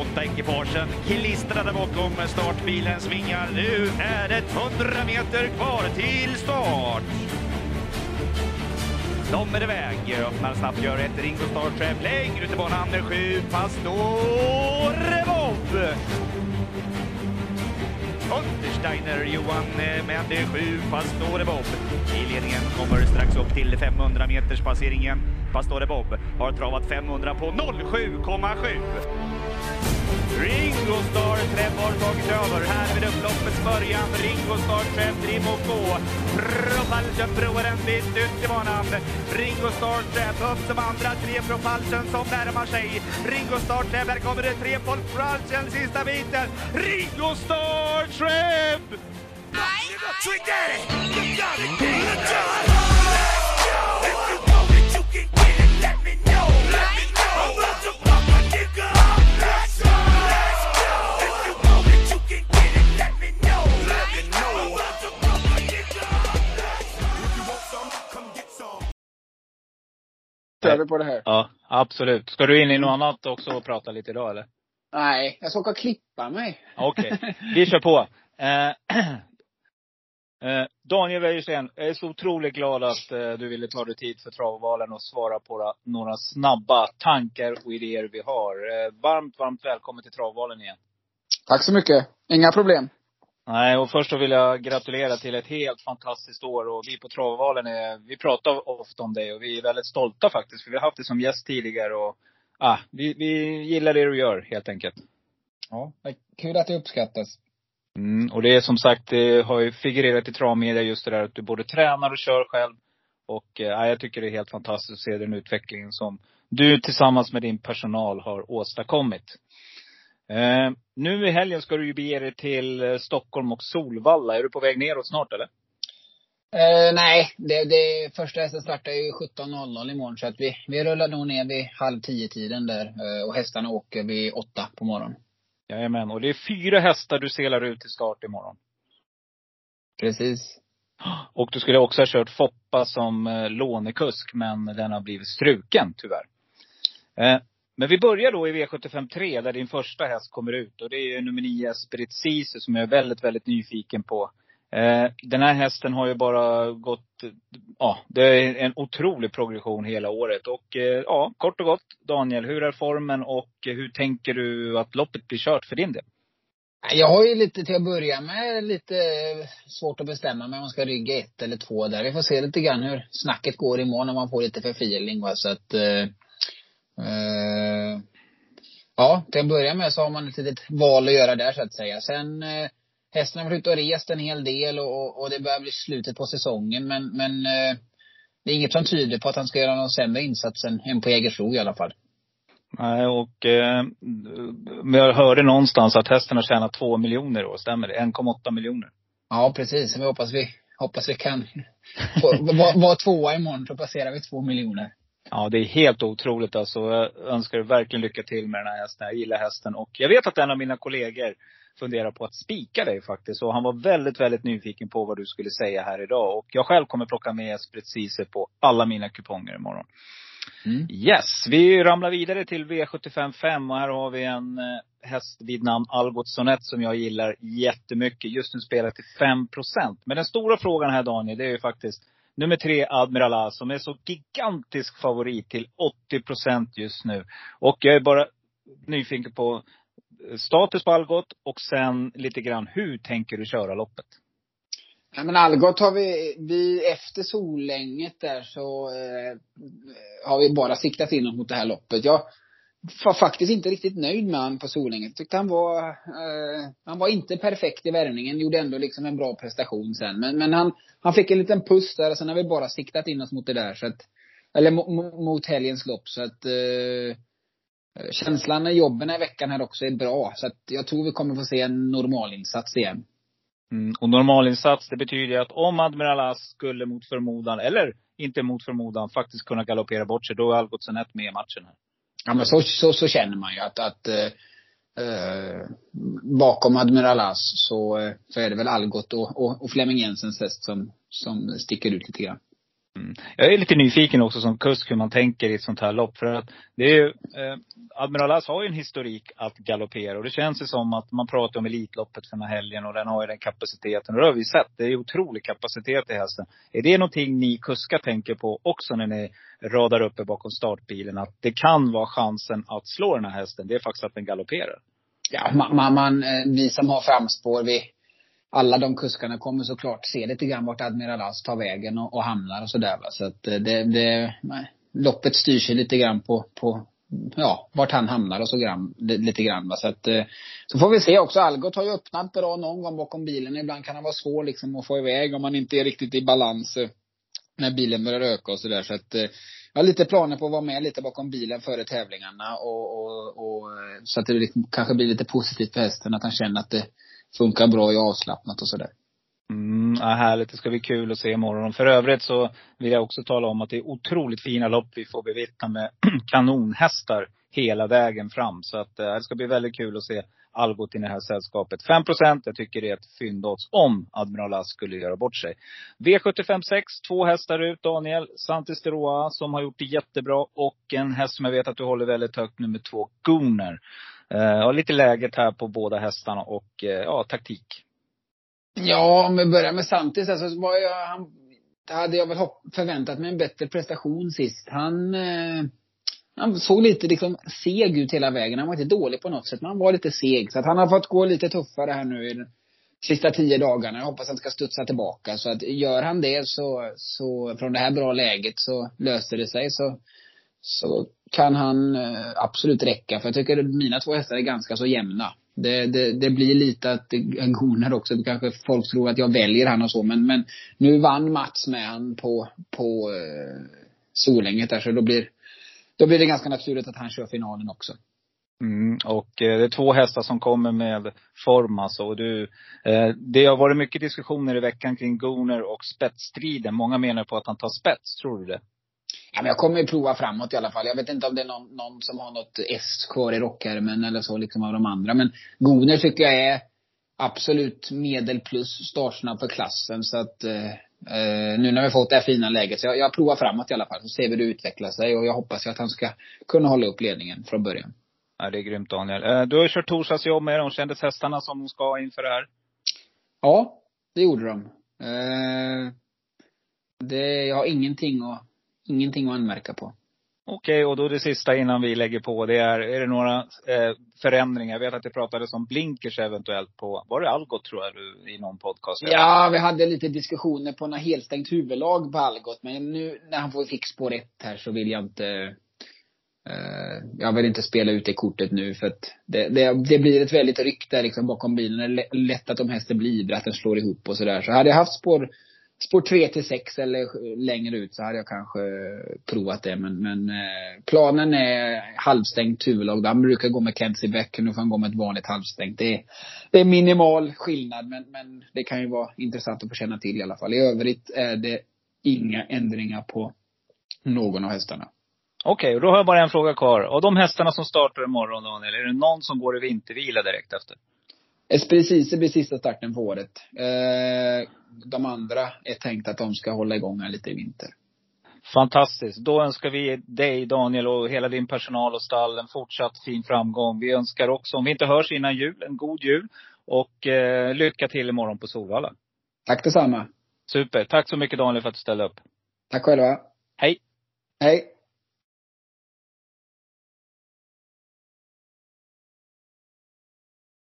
Åtta ekipagen klistrade bakom startbilens vingar. Nu är det 100 meter kvar till start. De är iväg, öppnar snabbt, gör ett ring och startträff längre ut i banan. Sju Pastore Bob. Untersteiner Johan eh, med sju Pastore Bob. I ledningen kommer strax upp till 500 meters passeringen. Pastore Bob har travat 500 på 07,7. Ringo Star Trap har tagit över här vid upploppets början. Ringo Star Trap, Trim och gå. Propulsion provar en bit ut i banan. Ringo Star Trap upp som andra, tre Propulsion som närmar sig. Ringo Star Trap, här kommer det tre Propulsion sista biten. Ringo Star Trap! Trick Daddy, Vi på det här? Ja, absolut. Ska du in i något annat också och prata lite idag eller? Nej, jag ska åka och klippa mig. Okej, vi kör på. Eh, eh, Daniel Wäjersten, jag är så otroligt glad att eh, du ville ta dig tid för Travvalen och svara på några, några snabba tankar och idéer vi har. Eh, varmt, varmt välkommen till Travvalen igen. Tack så mycket. Inga problem. Nej, och först så vill jag gratulera till ett helt fantastiskt år. Och vi på Travvalen är, vi pratar ofta om det och vi är väldigt stolta faktiskt. För vi har haft det som gäst tidigare och, ah, vi, vi gillar det du gör helt enkelt. Ja, kul att det uppskattas. Mm, och det är som sagt, det har ju figurerat i travmedia just det där att du både tränar och kör själv. Och eh, jag tycker det är helt fantastiskt att se den utvecklingen som du tillsammans med din personal har åstadkommit. Eh, nu i helgen ska du ju bege dig till eh, Stockholm och Solvalla. Är du på väg neråt snart eller? Eh, nej, det, det första hästen startar ju 17.00 imorgon. Så att vi, vi rullar nog ner vid halv tio tiden där. Eh, och hästarna åker vid åtta på morgonen. Jajamän. Och det är fyra hästar du selar ut till start imorgon. Precis. Och du skulle också ha kört Foppa som eh, lånekusk, men den har blivit struken tyvärr. Men vi börjar då i V75 3, där din första häst kommer ut. Och det är ju nummer 9, Spirit Sisu, som jag är väldigt, väldigt nyfiken på. Eh, den här hästen har ju bara gått, ja, det är en otrolig progression hela året. Och eh, ja, kort och gott, Daniel, hur är formen och hur tänker du att loppet blir kört för din del? Jag har ju lite till att börja med lite eh, svårt att bestämma mig om man ska rygga ett eller två där. Vi får se lite grann hur snacket går imorgon om man får lite förfeeling va. Så att eh, eh, Ja, till att börja med så har man ett litet val att göra där så att säga. Sen eh, hästen har varit ute och rest en hel del och, och det börjar bli slutet på säsongen men, men eh, det är inget som tyder på att han ska göra någon sämre insats än, än på Jägersro i alla fall. Nej, och eh, men jag hörde någonstans att hästen har tjänat två miljoner år, stämmer det? 1,8 miljoner. Ja, precis. Vi hoppas vi, hoppas vi kan vara var tvåa imorgon så passerar vi två miljoner. Ja, det är helt otroligt alltså. Jag önskar dig verkligen lycka till med den här hästen. Jag gillar hästen. Och jag vet att en av mina kollegor funderar på att spika dig faktiskt. Och han var väldigt, väldigt nyfiken på vad du skulle säga här idag. Och jag själv kommer plocka med precis på alla mina kuponger imorgon. Mm. Yes, vi ramlar vidare till V75 5 och här har vi en eh, häst vid namn Algot Sonett som jag gillar jättemycket. Just nu spelar till 5% Men den stora frågan här Daniel, det är ju faktiskt nummer tre Admiral A som är så gigantisk favorit till 80 procent just nu. Och jag är bara nyfiken på status på Algot och sen lite grann hur tänker du köra loppet? Ja, men Algot har vi, vi efter Solänget där så eh, har vi bara siktat in mot det här loppet. Jag var faktiskt inte riktigt nöjd med han på Solänget. Tyckte han var, eh, han var inte perfekt i värmningen. Gjorde ändå liksom en bra prestation sen. Men, men han, han fick en liten puss där och sen har vi bara siktat in oss mot det där så att, eller mot helgens lopp så att eh, Känslan i jobben i veckan här också är bra. Så att jag tror vi kommer få se en normalinsats igen. Mm, och normalinsats, det betyder att om Admiral As skulle mot förmodan, eller inte mot förmodan, faktiskt kunna galoppera bort sig, då är Algotsson 1 med i matchen här. Ja men så, så, så känner man ju att, att eh, eh bakom Admiral As så, eh, så är det väl Algot och, och, och Flemming Jensens häst som, som sticker ut lite grann. Mm. Jag är lite nyfiken också som kusk hur man tänker i ett sånt här lopp. För att det är ju, eh, Admiral As har ju en historik att galoppera. Och det känns ju som att man pratar om Elitloppet för den här helgen och den har ju den kapaciteten. Och det har vi sett. Det är otrolig kapacitet i hästen. Är det någonting ni kuskar tänker på också när ni radar uppe bakom startbilen? Att det kan vara chansen att slå den här hästen. Det är faktiskt att den galopperar. Ja, man, man, man, eh, vi som har framspår, vi, alla de kuskarna kommer såklart se lite grann vart Admiral As tar vägen och, och hamnar och sådär va. Så att eh, det, det, nej, loppet styr sig lite grann på, på ja, vart han hamnar och så grann, lite grann va. Så att, eh, så får vi se också. Algot har ju öppnat bra någon gång bakom bilen. Ibland kan han vara svår liksom att få iväg om man inte är riktigt i balans eh, när bilen börjar öka och sådär. Så att jag har lite planer på att vara med lite bakom bilen före tävlingarna och, och, och så att det liksom kanske blir lite positivt för hästen. Att han känner att det funkar bra i avslappnat och sådär. Mm, ja, härligt. Det ska bli kul att se imorgon. För övrigt så vill jag också tala om att det är otroligt fina lopp vi får bevittna med kanonhästar hela vägen fram. Så att eh, det ska bli väldigt kul att se Algot i det här sällskapet. 5 jag tycker det är ett fyndodds om Admiral Ask skulle göra bort sig. V75 6, två hästar ut. Daniel Santis de Roa som har gjort det jättebra. Och en häst som jag vet att du håller väldigt högt, nummer två, Eh, ja lite läget här på båda hästarna och eh, ja, taktik. Ja, om vi börjar med Santis alltså, var jag, han, hade jag väl hopp, förväntat mig en bättre prestation sist. Han eh, han såg lite liksom seg ut hela vägen. Han var inte dålig på något sätt, men han var lite seg. Så att han har fått gå lite tuffare här nu i de sista tio dagarna. Jag hoppas han ska studsa tillbaka. Så att gör han det så, så från det här bra läget så löser det sig. Så, så kan han eh, absolut räcka. För jag tycker att mina två hästar är ganska så jämna. Det, det, det blir lite att en goner också. Kanske folk tror att jag väljer han och så. Men, men nu vann Mats med han på, på eh, Solänget där. Så då blir då blir det ganska naturligt att han kör finalen också. Mm, och eh, det är två hästar som kommer med form alltså. Och du, eh, det har varit mycket diskussioner i veckan kring Goner och spetsstriden. Många menar på att han tar spets. Tror du det? Ja, men jag kommer ju prova framåt i alla fall. Jag vet inte om det är någon, någon som har något S kvar i rockärmen eller så liksom av de andra. Men Goner tycker jag är absolut medel plus startsnabb för klassen. Så att eh, Uh, nu när vi fått det här fina läget. Så jag, jag provar framåt i alla fall. Så ser vi hur det utvecklar sig. Och jag hoppas ju att han ska kunna hålla upp ledningen från början. Ja, det är grymt Daniel. Uh, du har ju kört torsdagsjobb med dem. Kändes hästarna som de ska inför det här? Ja, det gjorde de. Uh, det, jag har ingenting att, ingenting att anmärka på. Okej, och då det sista innan vi lägger på. Det är, är det några eh, förändringar? Jag vet att det pratades om blinkers eventuellt på, var det Algot tror jag du, i någon podcast? Ja, vi hade lite diskussioner på något helstängt huvudlag på Algot. Men nu när han får fick spår ett här så vill jag inte eh, jag vill inte spela ut det kortet nu för att det, det, det blir ett väldigt ryck där liksom bakom bilen. Det är lätt att om hästen blir att den slår ihop och sådär. Så hade jag haft spår spår 3 till 6 eller längre ut så hade jag kanske provat det. Men, men eh, planen är halvstängt huvudlag. Han brukar gå med Kenzie Beck. Nu får han gå med ett vanligt halvstängt. Det är, det är minimal skillnad men, men det kan ju vara intressant att få känna till i alla fall. I övrigt är det inga ändringar på någon av hästarna. Okej, okay, och då har jag bara en fråga kvar. Av de hästarna som startar imorgon Daniel, är det någon som går i vintervila direkt efter? Esprecise blir sista starten på året. Eh, de andra är tänkt att de ska hålla igång här lite i vinter. Fantastiskt. Då önskar vi dig Daniel och hela din personal och stall en fortsatt fin framgång. Vi önskar också, om vi inte hörs innan jul, en god jul. Och eh, lycka till imorgon på Solvalla. Tack detsamma. Super. Tack så mycket Daniel för att du ställde upp. Tack själva. Hej. Hej.